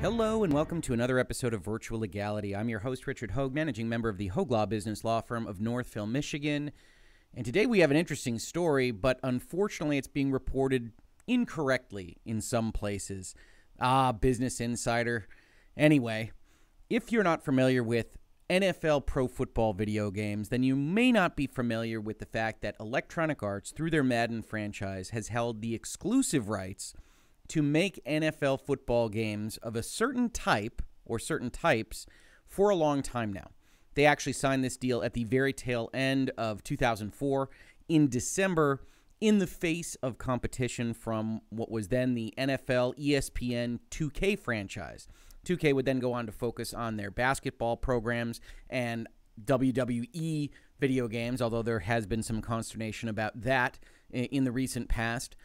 Hello and welcome to another episode of Virtual Legality. I'm your host, Richard Hoeg, managing member of the Hoeg Law Business Law Firm of Northville, Michigan. And today we have an interesting story, but unfortunately it's being reported incorrectly in some places. Ah, Business Insider. Anyway, if you're not familiar with NFL pro football video games, then you may not be familiar with the fact that Electronic Arts, through their Madden franchise, has held the exclusive rights to make NFL football games of a certain type or certain types for a long time now. They actually signed this deal at the very tail end of 2004 in December in the face of competition from what was then the NFL ESPN 2K franchise. 2K would then go on to focus on their basketball programs and WWE video games, although there has been some consternation about that in the recent past.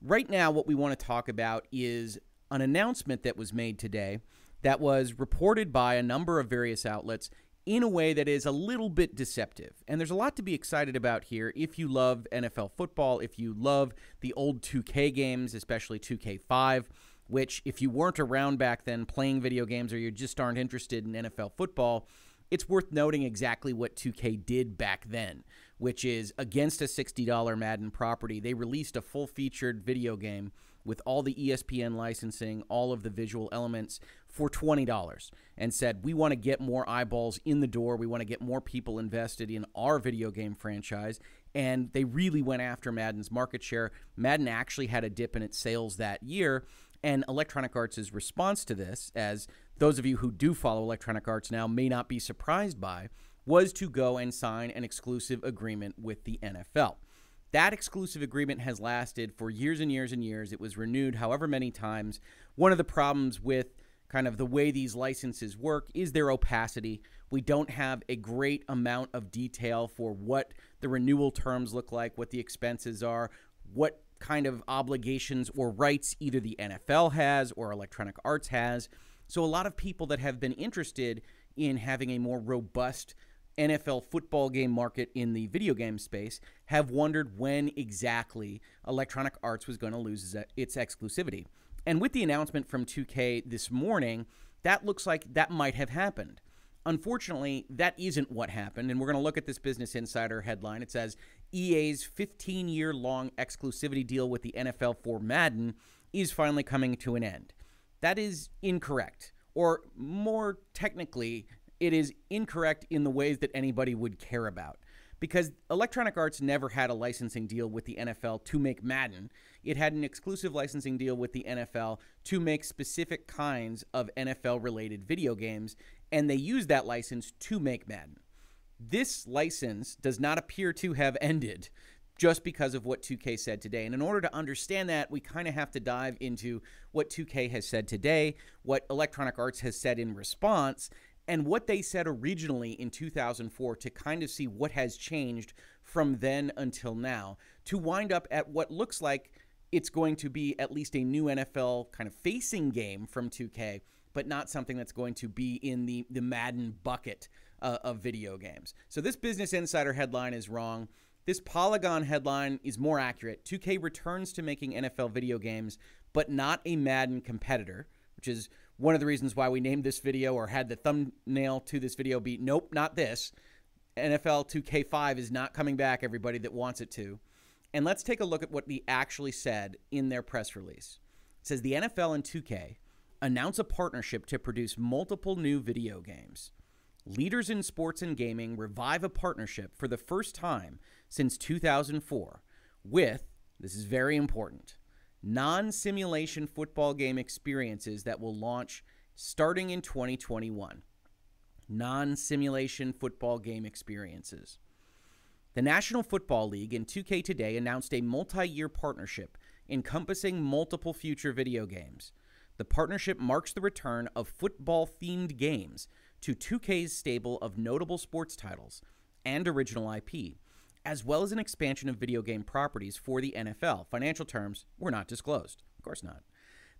Right now, what we want to talk about is an announcement that was made today that was reported by a number of various outlets in a way that is a little bit deceptive. And there's a lot to be excited about here if you love NFL football, if you love the old 2K games, especially 2K5, which, if you weren't around back then playing video games or you just aren't interested in NFL football, it's worth noting exactly what 2K did back then, which is against a $60 Madden property, they released a full featured video game with all the ESPN licensing, all of the visual elements for $20 and said, We want to get more eyeballs in the door. We want to get more people invested in our video game franchise. And they really went after Madden's market share. Madden actually had a dip in its sales that year. And Electronic Arts' response to this, as those of you who do follow Electronic Arts now may not be surprised by, was to go and sign an exclusive agreement with the NFL. That exclusive agreement has lasted for years and years and years. It was renewed however many times. One of the problems with kind of the way these licenses work is their opacity. We don't have a great amount of detail for what the renewal terms look like, what the expenses are, what kind of obligations or rights either the NFL has or Electronic Arts has. So, a lot of people that have been interested in having a more robust NFL football game market in the video game space have wondered when exactly Electronic Arts was going to lose its exclusivity. And with the announcement from 2K this morning, that looks like that might have happened. Unfortunately, that isn't what happened. And we're going to look at this Business Insider headline. It says EA's 15 year long exclusivity deal with the NFL for Madden is finally coming to an end. That is incorrect. Or more technically, it is incorrect in the ways that anybody would care about. Because Electronic Arts never had a licensing deal with the NFL to make Madden. It had an exclusive licensing deal with the NFL to make specific kinds of NFL related video games, and they used that license to make Madden. This license does not appear to have ended just because of what 2K said today. And in order to understand that, we kind of have to dive into what 2K has said today, what Electronic Arts has said in response, and what they said originally in 2004 to kind of see what has changed from then until now to wind up at what looks like it's going to be at least a new NFL kind of facing game from 2K, but not something that's going to be in the, the Madden bucket uh, of video games. So this Business Insider headline is wrong. This Polygon headline is more accurate. 2K returns to making NFL video games, but not a Madden competitor, which is one of the reasons why we named this video or had the thumbnail to this video be nope, not this. NFL 2K5 is not coming back, everybody that wants it to. And let's take a look at what they actually said in their press release. It says the NFL and 2K announce a partnership to produce multiple new video games. Leaders in sports and gaming revive a partnership for the first time since 2004 with, this is very important, non simulation football game experiences that will launch starting in 2021. Non simulation football game experiences. The National Football League and 2K Today announced a multi year partnership encompassing multiple future video games. The partnership marks the return of football themed games to 2K's stable of notable sports titles and original IP, as well as an expansion of video game properties for the NFL. Financial terms were not disclosed. Of course not.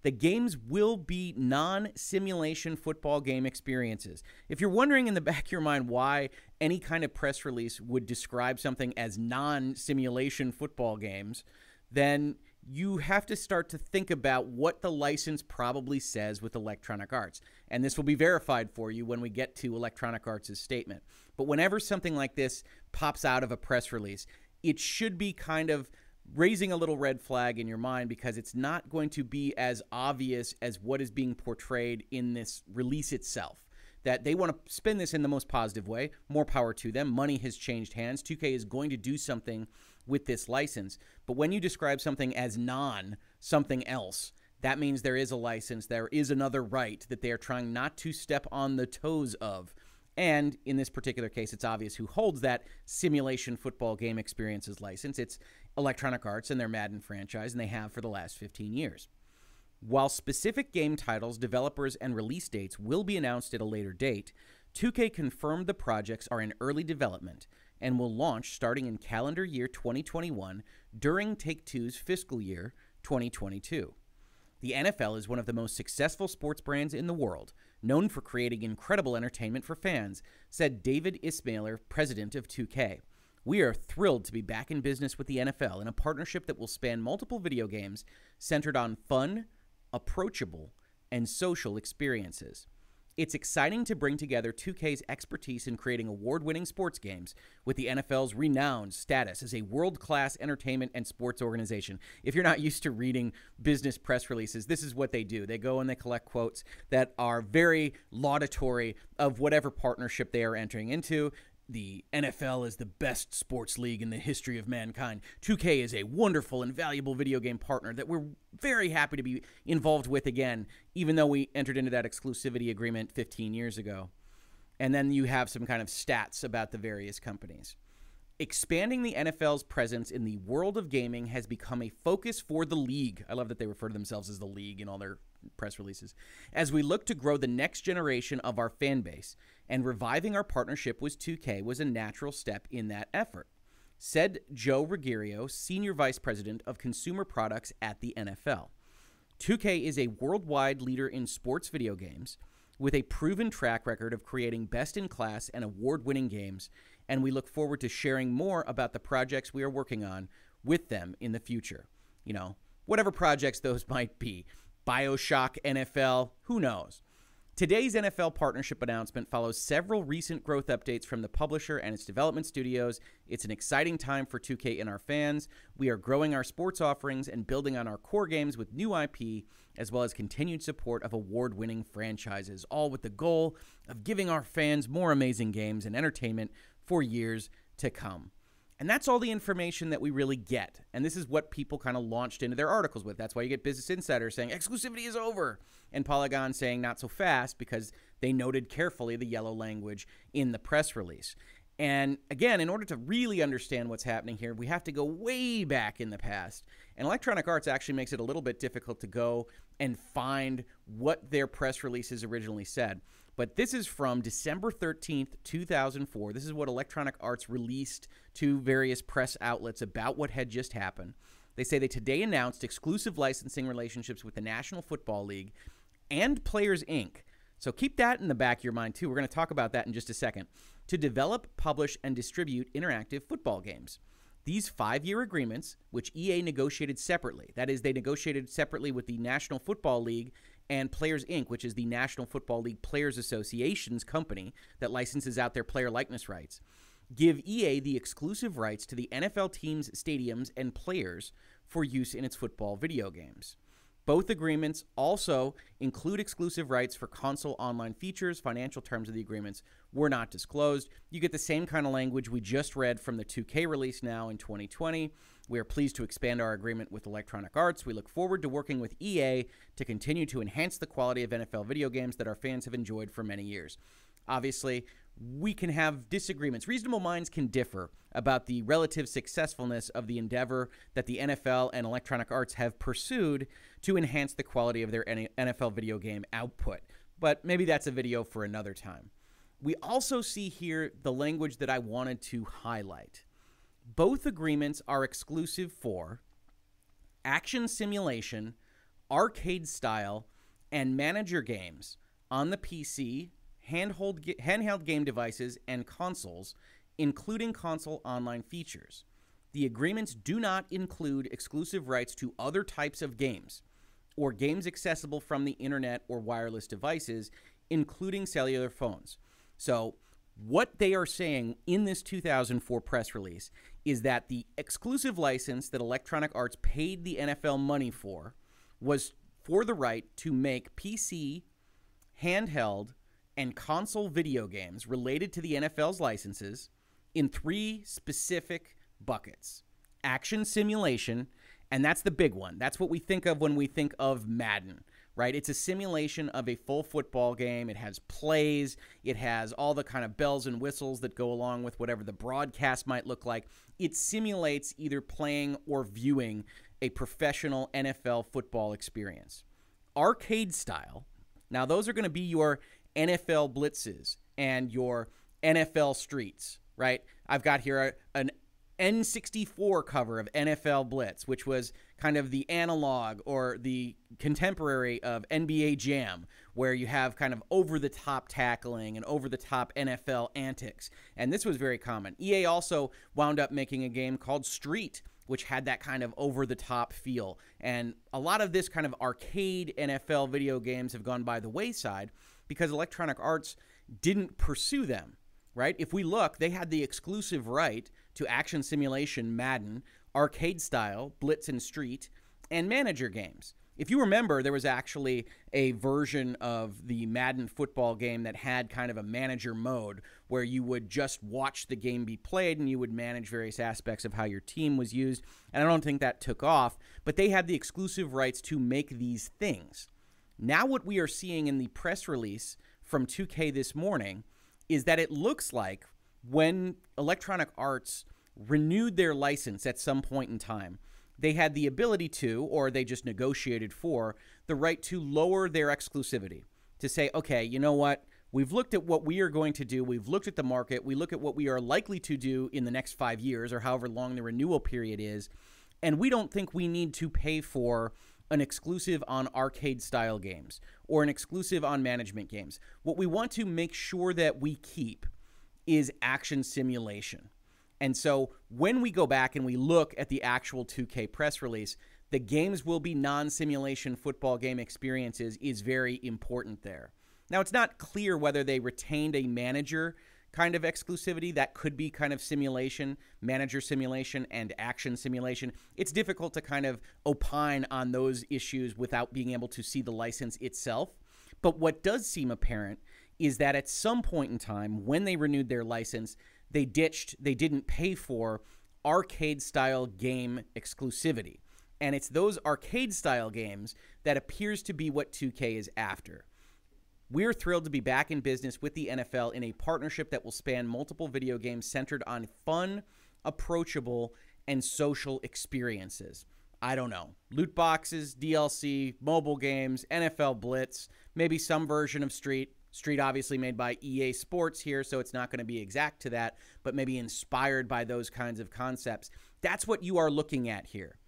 The games will be non simulation football game experiences. If you're wondering in the back of your mind why any kind of press release would describe something as non simulation football games, then you have to start to think about what the license probably says with Electronic Arts. And this will be verified for you when we get to Electronic Arts' statement. But whenever something like this pops out of a press release, it should be kind of raising a little red flag in your mind because it's not going to be as obvious as what is being portrayed in this release itself. That they want to spin this in the most positive way. More power to them. Money has changed hands. 2K is going to do something with this license. But when you describe something as non something else, that means there is a license, there is another right that they are trying not to step on the toes of. And in this particular case, it's obvious who holds that simulation football game experiences license. It's Electronic Arts and their Madden franchise, and they have for the last 15 years. While specific game titles, developers, and release dates will be announced at a later date, 2K confirmed the projects are in early development and will launch starting in calendar year 2021 during Take Two's fiscal year 2022. The NFL is one of the most successful sports brands in the world, known for creating incredible entertainment for fans, said David Ismailer, president of 2K. We are thrilled to be back in business with the NFL in a partnership that will span multiple video games centered on fun, approachable, and social experiences. It's exciting to bring together 2K's expertise in creating award winning sports games with the NFL's renowned status as a world class entertainment and sports organization. If you're not used to reading business press releases, this is what they do. They go and they collect quotes that are very laudatory of whatever partnership they are entering into the NFL is the best sports league in the history of mankind. 2K is a wonderful and valuable video game partner that we're very happy to be involved with again, even though we entered into that exclusivity agreement 15 years ago. And then you have some kind of stats about the various companies. Expanding the NFL's presence in the world of gaming has become a focus for the league. I love that they refer to themselves as the league in all their press releases. As we look to grow the next generation of our fan base, and reviving our partnership with 2K was a natural step in that effort, said Joe Ruggiero, Senior Vice President of Consumer Products at the NFL. 2K is a worldwide leader in sports video games with a proven track record of creating best in class and award winning games, and we look forward to sharing more about the projects we are working on with them in the future. You know, whatever projects those might be. Bioshock, NFL, who knows? Today's NFL partnership announcement follows several recent growth updates from the publisher and its development studios. It's an exciting time for 2K and our fans. We are growing our sports offerings and building on our core games with new IP, as well as continued support of award winning franchises, all with the goal of giving our fans more amazing games and entertainment for years to come. And that's all the information that we really get. And this is what people kind of launched into their articles with. That's why you get Business Insider saying exclusivity is over, and Polygon saying not so fast because they noted carefully the yellow language in the press release. And again, in order to really understand what's happening here, we have to go way back in the past. And Electronic Arts actually makes it a little bit difficult to go and find what their press releases originally said. But this is from December 13th, 2004. This is what Electronic Arts released to various press outlets about what had just happened. They say they today announced exclusive licensing relationships with the National Football League and Players Inc. So keep that in the back of your mind, too. We're going to talk about that in just a second. To develop, publish, and distribute interactive football games. These five year agreements, which EA negotiated separately, that is, they negotiated separately with the National Football League and Players Inc., which is the National Football League Players Association's company that licenses out their player likeness rights, give EA the exclusive rights to the NFL teams' stadiums and players for use in its football video games. Both agreements also include exclusive rights for console online features. Financial terms of the agreements were not disclosed. You get the same kind of language we just read from the 2K release now in 2020. We are pleased to expand our agreement with Electronic Arts. We look forward to working with EA to continue to enhance the quality of NFL video games that our fans have enjoyed for many years. Obviously, we can have disagreements. Reasonable minds can differ about the relative successfulness of the endeavor that the NFL and Electronic Arts have pursued to enhance the quality of their NFL video game output. But maybe that's a video for another time. We also see here the language that I wanted to highlight. Both agreements are exclusive for action simulation, arcade style, and manager games on the PC handheld, handheld game devices, and consoles, including console online features. the agreements do not include exclusive rights to other types of games or games accessible from the internet or wireless devices, including cellular phones. So, what they are saying in this 2004 press release is that the exclusive license that Electronic Arts paid the NFL money for was for the right to make PC, handheld, and console video games related to the NFL's licenses in three specific buckets action simulation, and that's the big one. That's what we think of when we think of Madden right? It's a simulation of a full football game. It has plays, it has all the kind of bells and whistles that go along with whatever the broadcast might look like. It simulates either playing or viewing a professional NFL football experience. Arcade style, now those are going to be your NFL blitzes and your NFL streets, right? I've got here a, an N64 cover of NFL Blitz, which was kind of the analog or the contemporary of NBA Jam, where you have kind of over the top tackling and over the top NFL antics. And this was very common. EA also wound up making a game called Street, which had that kind of over the top feel. And a lot of this kind of arcade NFL video games have gone by the wayside because Electronic Arts didn't pursue them right? If we look, they had the exclusive right to action simulation Madden, arcade style Blitz and Street, and manager games. If you remember, there was actually a version of the Madden football game that had kind of a manager mode where you would just watch the game be played and you would manage various aspects of how your team was used. And I don't think that took off, but they had the exclusive rights to make these things. Now, what we are seeing in the press release from 2K this morning is that it looks like when Electronic Arts renewed their license at some point in time, they had the ability to, or they just negotiated for, the right to lower their exclusivity. To say, okay, you know what? We've looked at what we are going to do. We've looked at the market. We look at what we are likely to do in the next five years or however long the renewal period is. And we don't think we need to pay for an exclusive on arcade style games or an exclusive on management games. What we want to make sure that we keep is action simulation. And so when we go back and we look at the actual 2K press release, the games will be non simulation football game experiences is very important there. Now, it's not clear whether they retained a manager kind of exclusivity that could be kind of simulation, manager simulation, and action simulation. It's difficult to kind of opine on those issues without being able to see the license itself. But what does seem apparent is that at some point in time, when they renewed their license, they ditched, they didn't pay for arcade style game exclusivity. And it's those arcade style games that appears to be what 2K is after. We're thrilled to be back in business with the NFL in a partnership that will span multiple video games centered on fun, approachable, and social experiences. I don't know. Loot boxes, DLC, mobile games, NFL Blitz, maybe some version of Street. Street obviously made by EA Sports here, so it's not going to be exact to that, but maybe inspired by those kinds of concepts. That's what you are looking at here.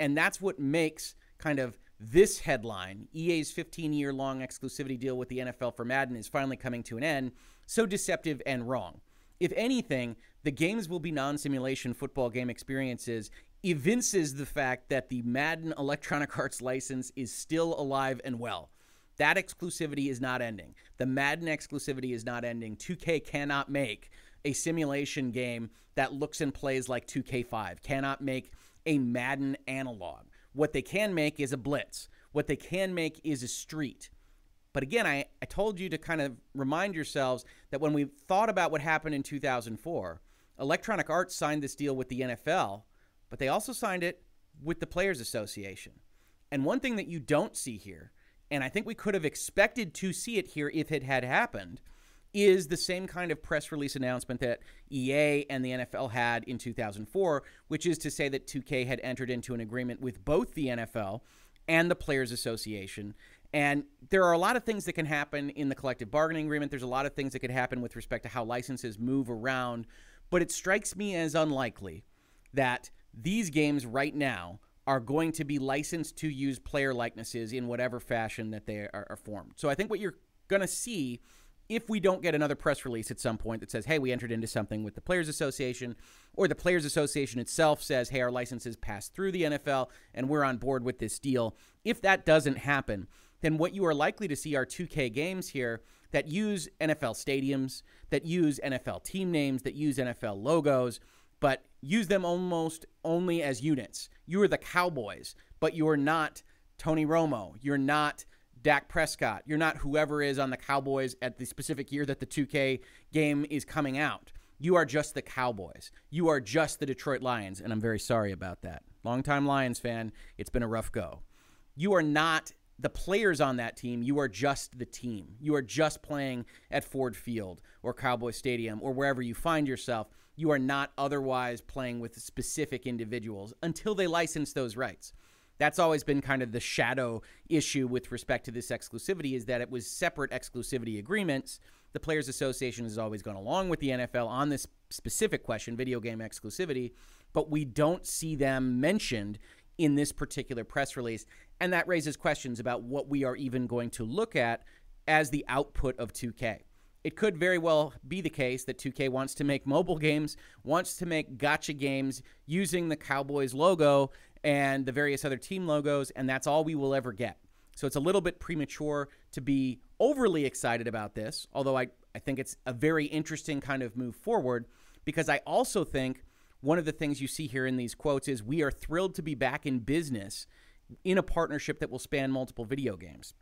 And that's what makes kind of this headline, EA's 15 year long exclusivity deal with the NFL for Madden is finally coming to an end, so deceptive and wrong. If anything, the games will be non simulation football game experiences evinces the fact that the Madden Electronic Arts license is still alive and well. That exclusivity is not ending. The Madden exclusivity is not ending. 2K cannot make a simulation game that looks and plays like 2K5, cannot make a Madden analog. What they can make is a blitz. What they can make is a street. But again, I, I told you to kind of remind yourselves that when we thought about what happened in 2004, Electronic Arts signed this deal with the NFL, but they also signed it with the Players Association. And one thing that you don't see here, and I think we could have expected to see it here if it had happened, is the same kind of press release announcement that EA and the NFL had in 2004, which is to say that 2K had entered into an agreement with both the NFL and the Players Association. And there are a lot of things that can happen in the collective bargaining agreement. There's a lot of things that could happen with respect to how licenses move around. But it strikes me as unlikely that these games right now are going to be licensed to use player likenesses in whatever fashion that they are, are formed. So I think what you're going to see if we don't get another press release at some point that says, hey, we entered into something with the Players Association, or the Players Association itself says, hey, our licenses passed through the NFL and we're on board with this deal, if that doesn't happen, then what you are likely to see are 2K games here that use NFL stadiums, that use NFL team names, that use NFL logos, but use them almost only as units. You are the Cowboys, but you're not Tony Romo. You're not Dak Prescott. You're not whoever is on the Cowboys at the specific year that the 2K game is coming out. You are just the Cowboys. You are just the Detroit Lions, and I'm very sorry about that. Longtime Lions fan, it's been a rough go. You are not the players on that team. You are just the team. You are just playing at Ford Field or Cowboy Stadium or wherever you find yourself. You are not otherwise playing with specific individuals until they license those rights that's always been kind of the shadow issue with respect to this exclusivity is that it was separate exclusivity agreements. The Players Association has always gone along with the NFL on this specific question, video game exclusivity, but we don't see them mentioned in this particular press release. And that raises questions about what we are even going to look at as the output of 2K. It could very well be the case that 2K wants to make mobile games, wants to make gacha games using the Cowboys logo, and the various other team logos, and that's all we will ever get. So it's a little bit premature to be overly excited about this, although I, I think it's a very interesting kind of move forward because I also think one of the things you see here in these quotes is we are thrilled to be back in business in a partnership that will span multiple video games.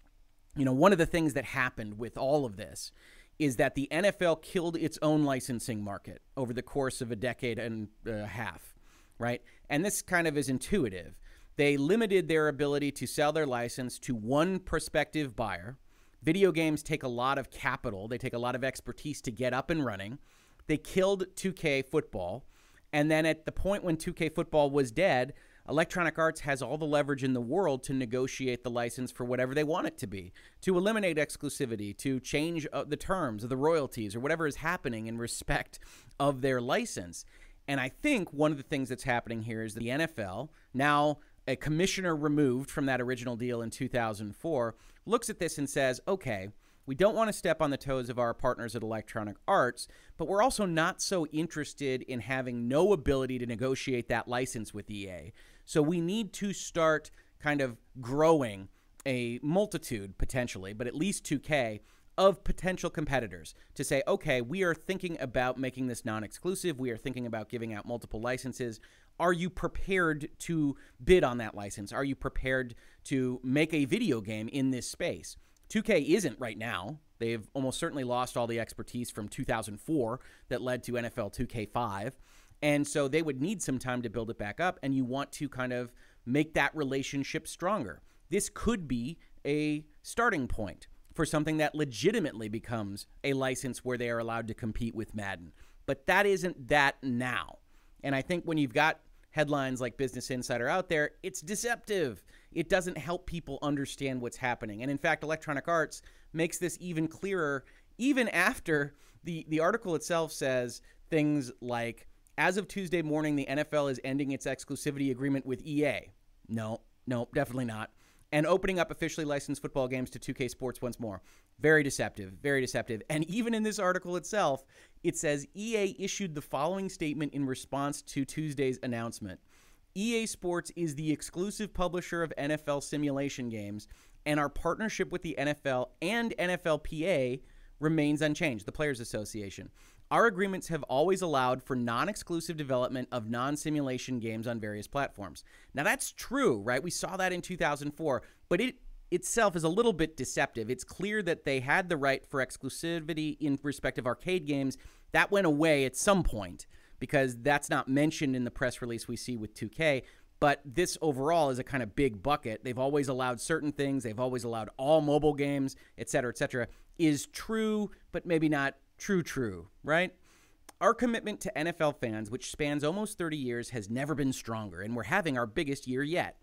You know, one of the things that happened with all of this is that the NFL killed its own licensing market over the course of a decade and a half right? And this kind of is intuitive. They limited their ability to sell their license to one prospective buyer. Video games take a lot of capital, they take a lot of expertise to get up and running. They killed 2K football. And then at the point when 2K football was dead, Electronic Arts has all the leverage in the world to negotiate the license for whatever they want it to be, to eliminate exclusivity, to change uh, the terms of the royalties or whatever is happening in respect of their license. And I think one of the things that's happening here is the NFL, now a commissioner removed from that original deal in 2004, looks at this and says, okay, we don't want to step on the toes of our partners at Electronic Arts, but we're also not so interested in having no ability to negotiate that license with EA. So we need to start kind of growing a multitude, potentially, but at least 2K of potential competitors to say, okay, we are thinking about making this non exclusive. We are thinking about giving out multiple licenses. Are you prepared to bid on that license? Are you prepared to make a video game in this space? 2K isn't right now. They've almost certainly lost all the expertise from 2004 that led to NFL 2K5. And so they would need some time to build it back up. And you want to kind of make that relationship stronger. This could be a starting point for something that legitimately becomes a license where they are allowed to compete with Madden. But that isn't that now. And I think when you've got headlines like Business Insider out there, it's deceptive. It doesn't help people understand what's happening. And in fact, Electronic Arts makes this even clearer even after the the article itself says things like as of Tuesday morning the NFL is ending its exclusivity agreement with EA. No, no, definitely not and opening up officially licensed football games to 2K Sports once more. Very deceptive, very deceptive. And even in this article itself, it says EA issued the following statement in response to Tuesday's announcement. EA Sports is the exclusive publisher of NFL simulation games, and our partnership with the NFL and NFLPA remains unchanged, the Players Association. Our agreements have always allowed for non exclusive development of non simulation games on various platforms. Now, that's true, right? We saw that in 2004, but it itself is a little bit deceptive. It's clear that they had the right for exclusivity in respect of arcade games. That went away at some point because that's not mentioned in the press release we see with 2K. But this overall is a kind of big bucket. They've always allowed certain things, they've always allowed all mobile games, et cetera, et cetera, is true, but maybe not True, true, right? Our commitment to NFL fans, which spans almost 30 years, has never been stronger, and we're having our biggest year yet.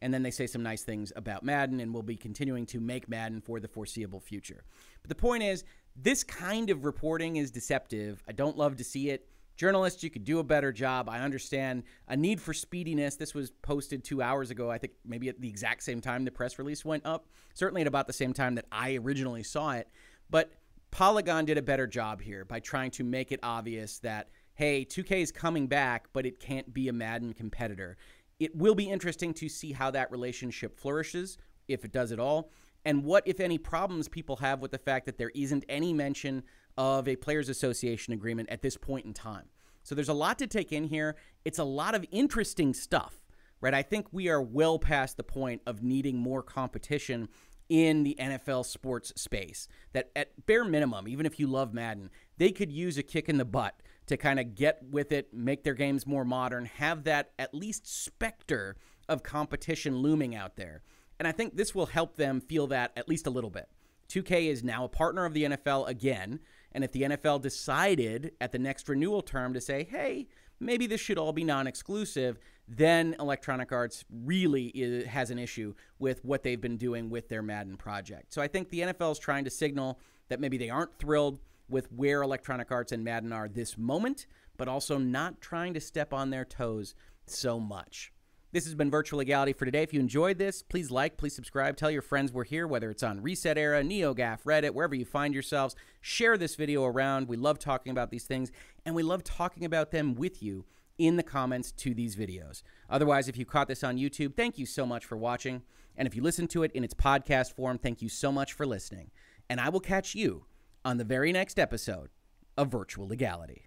And then they say some nice things about Madden, and we'll be continuing to make Madden for the foreseeable future. But the point is, this kind of reporting is deceptive. I don't love to see it. Journalists, you could do a better job. I understand a need for speediness. This was posted two hours ago, I think maybe at the exact same time the press release went up, certainly at about the same time that I originally saw it. But Polygon did a better job here by trying to make it obvious that, hey, 2K is coming back, but it can't be a Madden competitor. It will be interesting to see how that relationship flourishes, if it does at all, and what, if any, problems people have with the fact that there isn't any mention of a Players Association agreement at this point in time. So there's a lot to take in here. It's a lot of interesting stuff, right? I think we are well past the point of needing more competition in the NFL sports space. That at bare minimum, even if you love Madden, they could use a kick in the butt to kind of get with it, make their games more modern, have that at least specter of competition looming out there. And I think this will help them feel that at least a little bit. 2K is now a partner of the NFL again. And if the NFL decided at the next renewal term to say, hey, maybe this should all be non exclusive, then Electronic Arts really has an issue with what they've been doing with their Madden project. So I think the NFL is trying to signal that maybe they aren't thrilled with where Electronic Arts and Madden are this moment, but also not trying to step on their toes so much. This has been Virtual Legality for today. If you enjoyed this, please like, please subscribe, tell your friends we're here, whether it's on Reset Era, NeoGAF, Reddit, wherever you find yourselves. Share this video around. We love talking about these things, and we love talking about them with you in the comments to these videos. Otherwise, if you caught this on YouTube, thank you so much for watching. And if you listen to it in its podcast form, thank you so much for listening. And I will catch you on the very next episode of Virtual Legality.